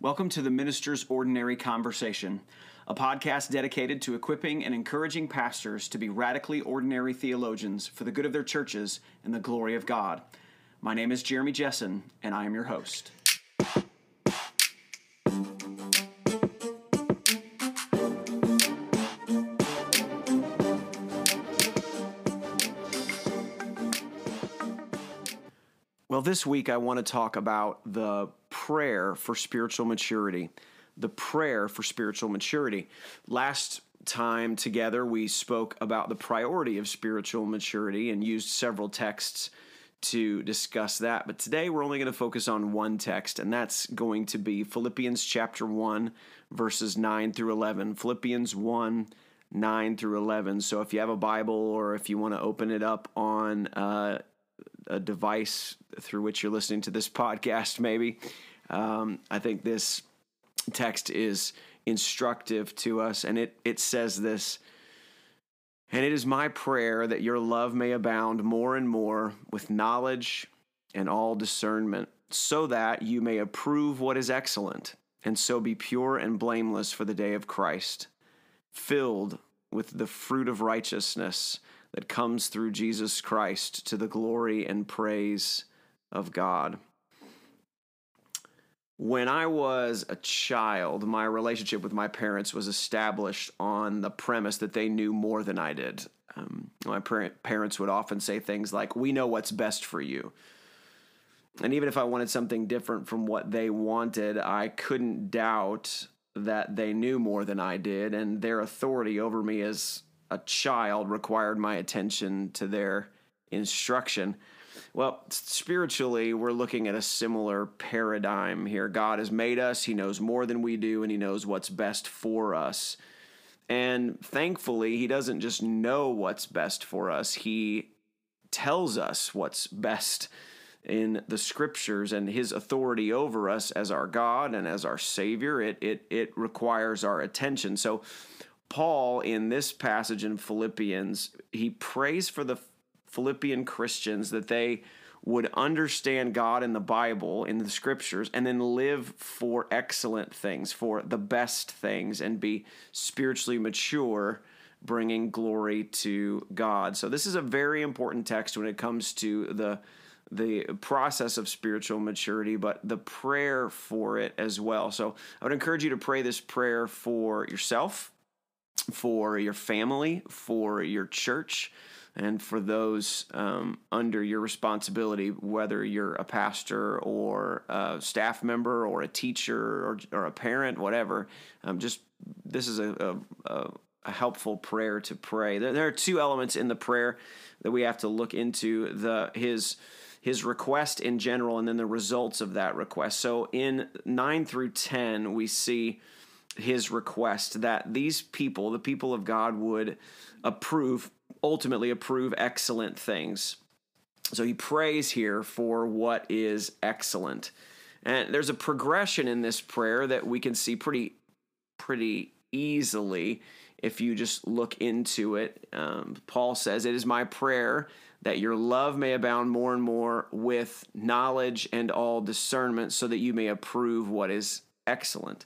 Welcome to the Minister's Ordinary Conversation, a podcast dedicated to equipping and encouraging pastors to be radically ordinary theologians for the good of their churches and the glory of God. My name is Jeremy Jessen, and I am your host. Well, this week I want to talk about the prayer for spiritual maturity. The prayer for spiritual maturity. Last time together, we spoke about the priority of spiritual maturity and used several texts to discuss that. But today we're only going to focus on one text, and that's going to be Philippians chapter 1, verses 9 through 11. Philippians 1, 9 through 11. So if you have a Bible or if you want to open it up on uh, a device through which you're listening to this podcast, maybe, um, I think this text is instructive to us, and it, it says this. And it is my prayer that your love may abound more and more with knowledge and all discernment, so that you may approve what is excellent, and so be pure and blameless for the day of Christ, filled with the fruit of righteousness that comes through Jesus Christ to the glory and praise of God. When I was a child, my relationship with my parents was established on the premise that they knew more than I did. Um, my parent, parents would often say things like, We know what's best for you. And even if I wanted something different from what they wanted, I couldn't doubt that they knew more than I did, and their authority over me as a child required my attention to their instruction. Well, spiritually, we're looking at a similar paradigm here. God has made us, He knows more than we do, and He knows what's best for us. And thankfully, He doesn't just know what's best for us, He tells us what's best in the scriptures and his authority over us as our God and as our Savior. It, it, it requires our attention. So, Paul, in this passage in Philippians, he prays for the Philippian Christians that they would understand God in the Bible, in the scriptures, and then live for excellent things, for the best things, and be spiritually mature, bringing glory to God. So, this is a very important text when it comes to the the process of spiritual maturity, but the prayer for it as well. So, I would encourage you to pray this prayer for yourself, for your family, for your church and for those um, under your responsibility, whether you're a pastor or a staff member or a teacher or, or a parent, whatever. Um, just this is a, a, a, helpful prayer to pray. There, there are two elements in the prayer that we have to look into: the his his request in general, and then the results of that request. So in nine through ten, we see his request that these people, the people of God, would approve ultimately approve excellent things. So he prays here for what is excellent. And there's a progression in this prayer that we can see pretty pretty easily if you just look into it. Um, Paul says, It is my prayer that your love may abound more and more with knowledge and all discernment, so that you may approve what is excellent.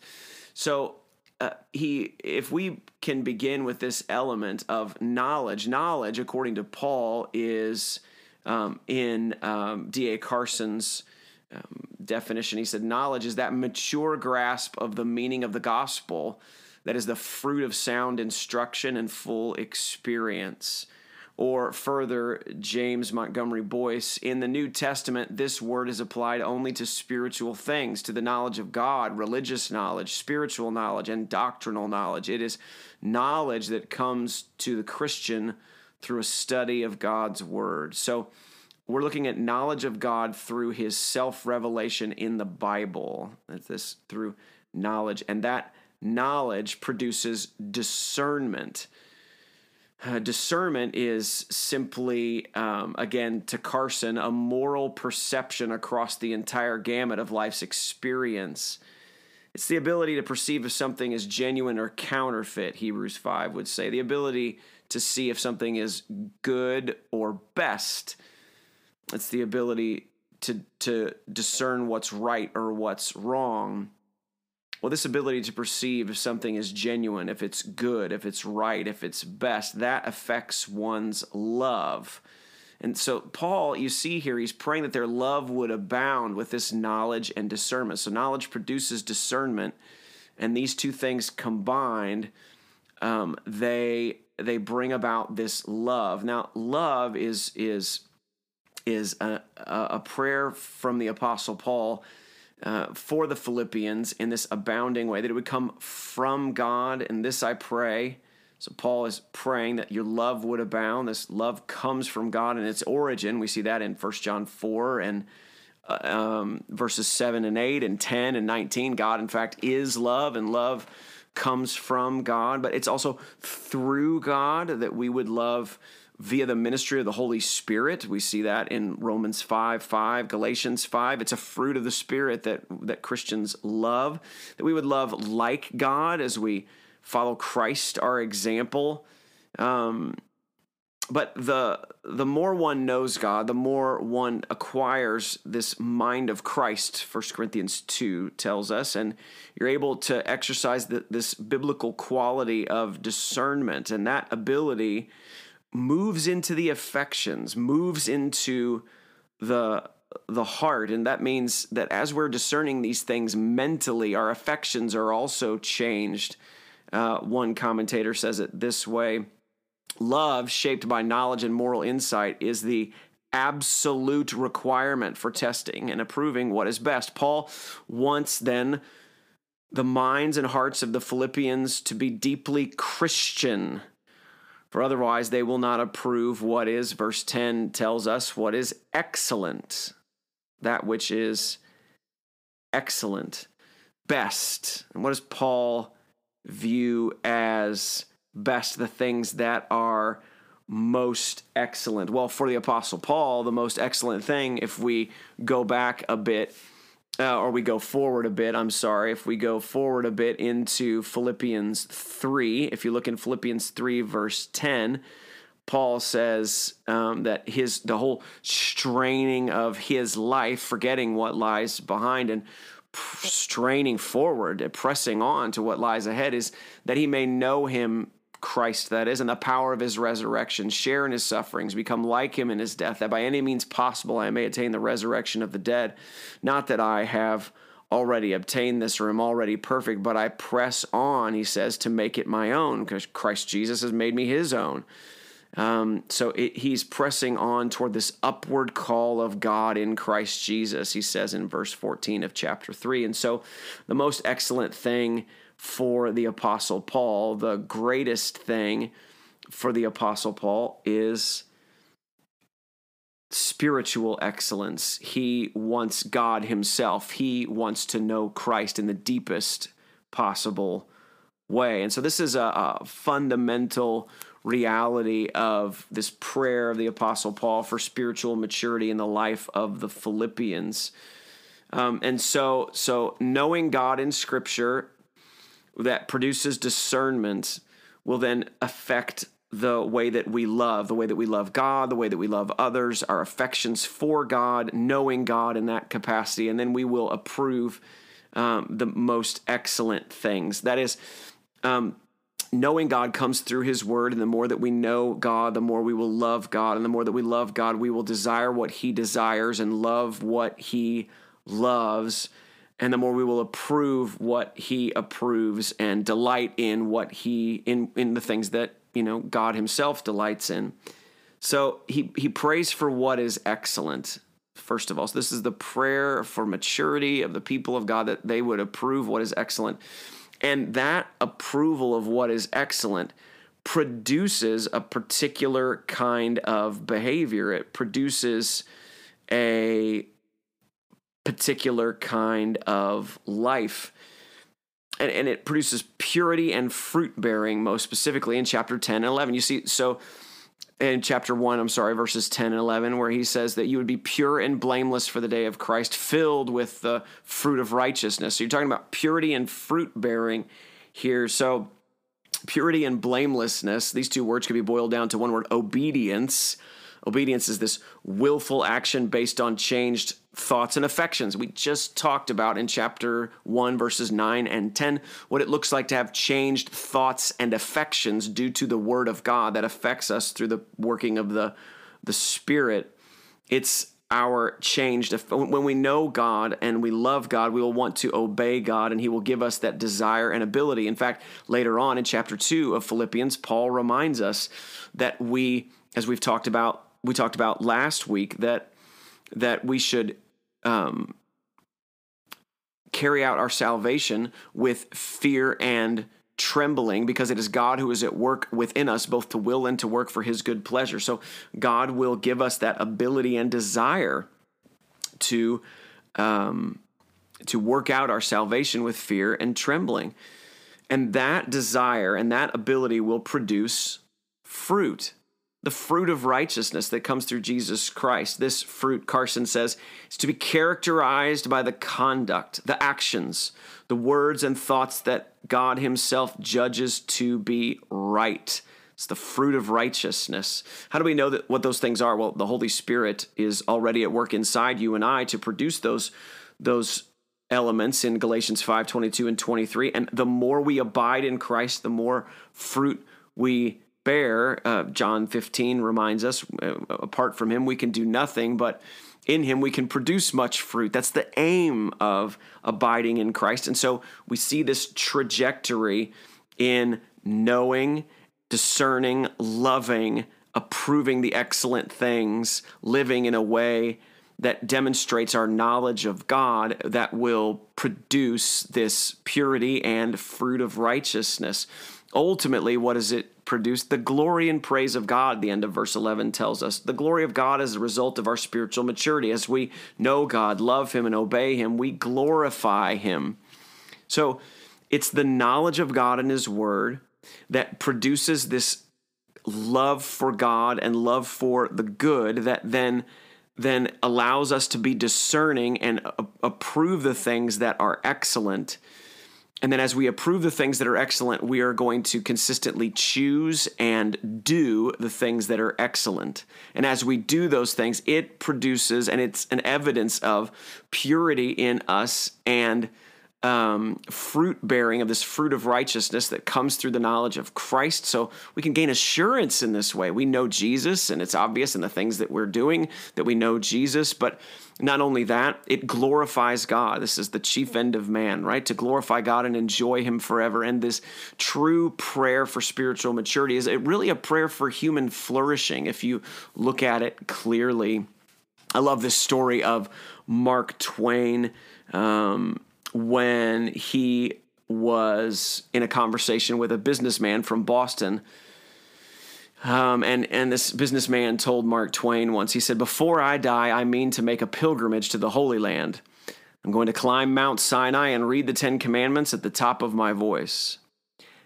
So uh, he if we can begin with this element of knowledge knowledge according to paul is um, in um, D.A. Carson's um, definition. He said knowledge is that mature grasp of the meaning of the gospel that is the fruit of sound instruction and full experience or further, James Montgomery Boice, in the New Testament, this word is applied only to spiritual things, to the knowledge of God, religious knowledge, spiritual knowledge, and doctrinal knowledge. It is knowledge that comes to the Christian through a study of God's word. So we're looking at knowledge of God through his self revelation in the Bible. That's this through knowledge. And that knowledge produces discernment uh, discernment is simply, um, again, to Carson, a moral perception across the entire gamut of life's experience. It's the ability to perceive if something is genuine or counterfeit, Hebrews 5 would say. The ability to see if something is good or best. It's the ability to, to discern what's right or what's wrong. Well, this ability to perceive if something is genuine, if it's good, if it's right, if it's best, that affects one's love. And so, Paul, you see here, he's praying that their love would abound with this knowledge and discernment. So, knowledge produces discernment, and these two things combined, um, they they bring about this love. Now, love is is is a, a prayer from the Apostle Paul uh, for the Philippians in this abounding way, that it would come from God. And this I pray. So Paul is praying that your love would abound. This love comes from God and its origin. We see that in 1 John 4 and uh, um, verses 7 and 8 and 10 and 19. God, in fact, is love, and love comes from God, but it's also through God that we would love via the ministry of the Holy Spirit. We see that in Romans 5 5, Galatians 5. It's a fruit of the Spirit that, that Christians love, that we would love like God as we follow Christ, our example. Um, but the the more one knows God, the more one acquires this mind of Christ. 1 Corinthians 2 tells us, and you're able to exercise the, this biblical quality of discernment, and that ability moves into the affections, moves into the the heart. And that means that as we're discerning these things mentally our affections are also changed. Uh, one commentator says it this way love shaped by knowledge and moral insight is the absolute requirement for testing and approving what is best. Paul wants then the minds and hearts of the philippians to be deeply christian for otherwise they will not approve what is, verse 10 tells us, what is excellent, that which is excellent, best. And what does Paul view as best? The things that are most excellent. Well, for the Apostle Paul, the most excellent thing, if we go back a bit, uh, or we go forward a bit, I'm sorry, if we go forward a bit into Philippians 3, if you look in Philippians 3, verse 10, Paul says um, that his the whole straining of his life, forgetting what lies behind and straining forward, pressing on to what lies ahead, is that he may know him Christ, that is, and the power of his resurrection, share in his sufferings, become like him in his death, that by any means possible I may attain the resurrection of the dead. Not that I have already obtained this or am already perfect, but I press on, he says, to make it my own, because Christ Jesus has made me his own. Um, so it, he's pressing on toward this upward call of God in Christ Jesus, he says in verse 14 of chapter 3. And so the most excellent thing for the Apostle Paul, the greatest thing for the Apostle Paul is spiritual excellence. He wants God Himself, he wants to know Christ in the deepest possible way. And so, this is a, a fundamental reality of this prayer of the Apostle Paul for spiritual maturity in the life of the Philippians. Um, and so, so knowing God in Scripture that produces discernment will then affect the way that we love, the way that we love God, the way that we love others, our affections for God, knowing God in that capacity, and then we will approve um, the most excellent things. That is, um, knowing God comes through His Word, and the more that we know God, the more we will love God, and the more that we love God, we will desire what He desires and love what He loves and the more we will approve what he approves and delight in what he in in the things that you know God himself delights in. So he he prays for what is excellent. First of all, so this is the prayer for maturity of the people of God that they would approve what is excellent. And that approval of what is excellent produces a particular kind of behavior. It produces a particular kind of life. And, and it produces purity and fruit bearing, most specifically in chapter 10 and 11. You see, so in chapter 1, I'm sorry, verses 10 and 11, where he says that you would be pure and blameless for the day of Christ, filled with the fruit of righteousness. So you're talking about purity and fruit bearing here. So purity and blamelessness, these two words could be boiled down to one word obedience Obedience is this willful action based on changed thoughts and affections. We just talked about in chapter 1, verses 9 and 10, what it looks like to have changed thoughts and affections due to the word of God that affects us through the working of the, the Spirit. It's our changed when we know God and we love God, we will want to obey God and he will give us that desire and ability. In fact, later on in chapter 2 of Philippians, Paul reminds us that we as we've talked about we talked about last week that that we should um, carry out our salvation with fear and trembling because it is God who is at work within us, both to will and to work for his good pleasure. So God will give us that ability and desire to um, to work out our salvation with fear and trembling. And that desire and that ability will produce fruit the fruit of righteousness that comes through Jesus Christ. This fruit, Carson says, is to be characterized by the conduct, the actions, the words and thoughts that God Himself judges to be right. It's the fruit of righteousness. How do we know that what those things are? Well, the Holy Spirit is already at work inside you and I to produce those those elements in Galatians 5, 22 and 23. And the more we abide in Christ, the more fruit we bear. Uh, John 15 reminds us, uh, apart from him, we can do nothing, but in him we can produce much fruit. That's the aim of abiding in Christ. And so we see this trajectory in knowing, discerning, loving, approving the excellent things, living in a way that demonstrates our knowledge of God that will produce this purity and fruit of righteousness. Ultimately, what does it produce the glory and praise of God, the end of verse 11 tells us. The glory of God is a result of our spiritual maturity. As we know God, love Him, and obey Him, we glorify Him. So it's the knowledge of God and His Word that produces this love for God and love for the good that then then allows us to be discerning and approve the things that are excellent and then as we approve the things that are excellent, we are going to consistently choose and do the things that are excellent. And as we do those things, it produces and it's an evidence of purity in us and um, fruit bearing of this fruit of righteousness that comes through the knowledge of Christ. So we can gain assurance in this way. We know Jesus, and it's obvious in the things that we're doing that we know Jesus. But not only that, it glorifies God. This is the chief end of man, right? To glorify God and enjoy Him forever. And this true prayer for spiritual maturity is it really a prayer for human flourishing if you look at it clearly. I love this story of Mark Twain. Um, when he was in a conversation with a businessman from Boston. Um, and, and this businessman told Mark Twain once, he said, Before I die, I mean to make a pilgrimage to the Holy Land. I'm going to climb Mount Sinai and read the Ten Commandments at the top of my voice.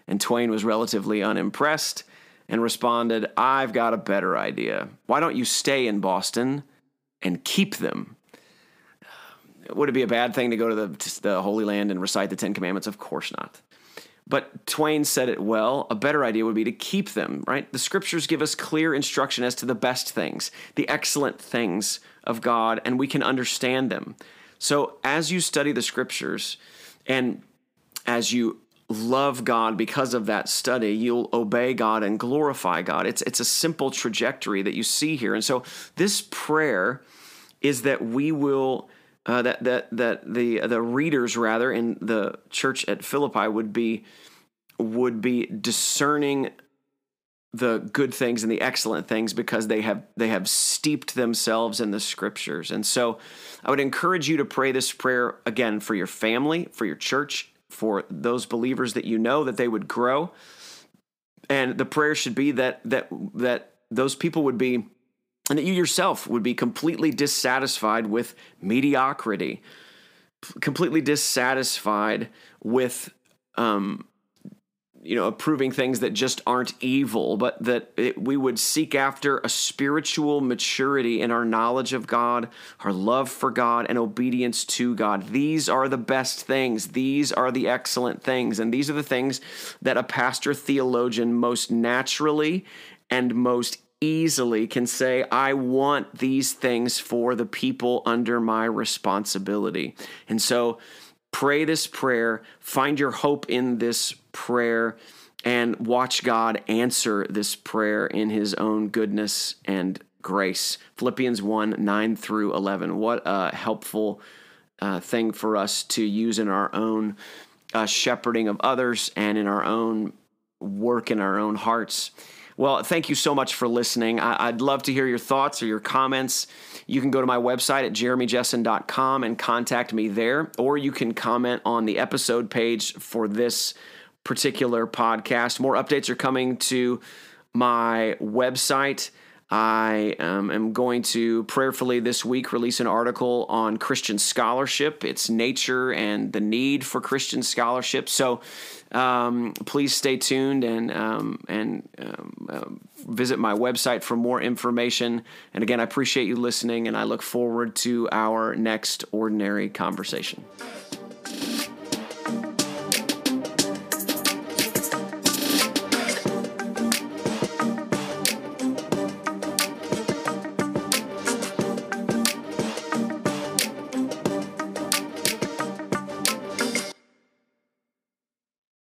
And Twain was relatively unimpressed and responded, I've got a better idea. Why don't you stay in Boston and keep them? Would it be a bad thing to go to the, the Holy Land and recite the Ten Commandments? Of course not. But Twain said it well. A better idea would be to keep them, right? The scriptures give us clear instruction as to the best things, the excellent things of God, and we can understand them. So as you study the scriptures and as you love God because of that study, you'll obey God and glorify God. It's it's a simple trajectory that you see here. And so this prayer is that we will uh, that that that the the readers rather in the church at Philippi would be would be discerning the good things and the excellent things because they have they have steeped themselves in the scriptures. And so I would encourage you to pray this prayer again for your family, for your church, for those believers that you know that they would grow. And the prayer should be that that that those people would be and that you yourself would be completely dissatisfied with mediocrity, completely dissatisfied with, um, you know, approving things that just aren't evil, but that it, we would seek after a spiritual maturity in our knowledge of God, our love for God, and obedience to God. These are the best things. These are the excellent things. And these are the things that a pastor theologian most naturally and most easily can say, I want these things for the people under my responsibility. And so pray this prayer, find your hope in this prayer, and watch God answer this prayer in his own goodness and grace. Philippians 1 9 through 11. What a helpful uh, thing for us to use in our own uh, shepherding of others and in our own work in our own hearts. Well, thank you so much for listening. I- would love to hear your thoughts or your comments. You can go to my website at jeremyjessen.com and contact me there, or you can comment on the episode page for this particular podcast. More updates are coming to my website. I um, am going to prayerfully this week release an article on Christian scholarship, its nature, and the need for Christian scholarship. So um, please stay tuned and um, and uh, visit my website for more information. And again, I appreciate you listening, and I look forward to our next ordinary conversation.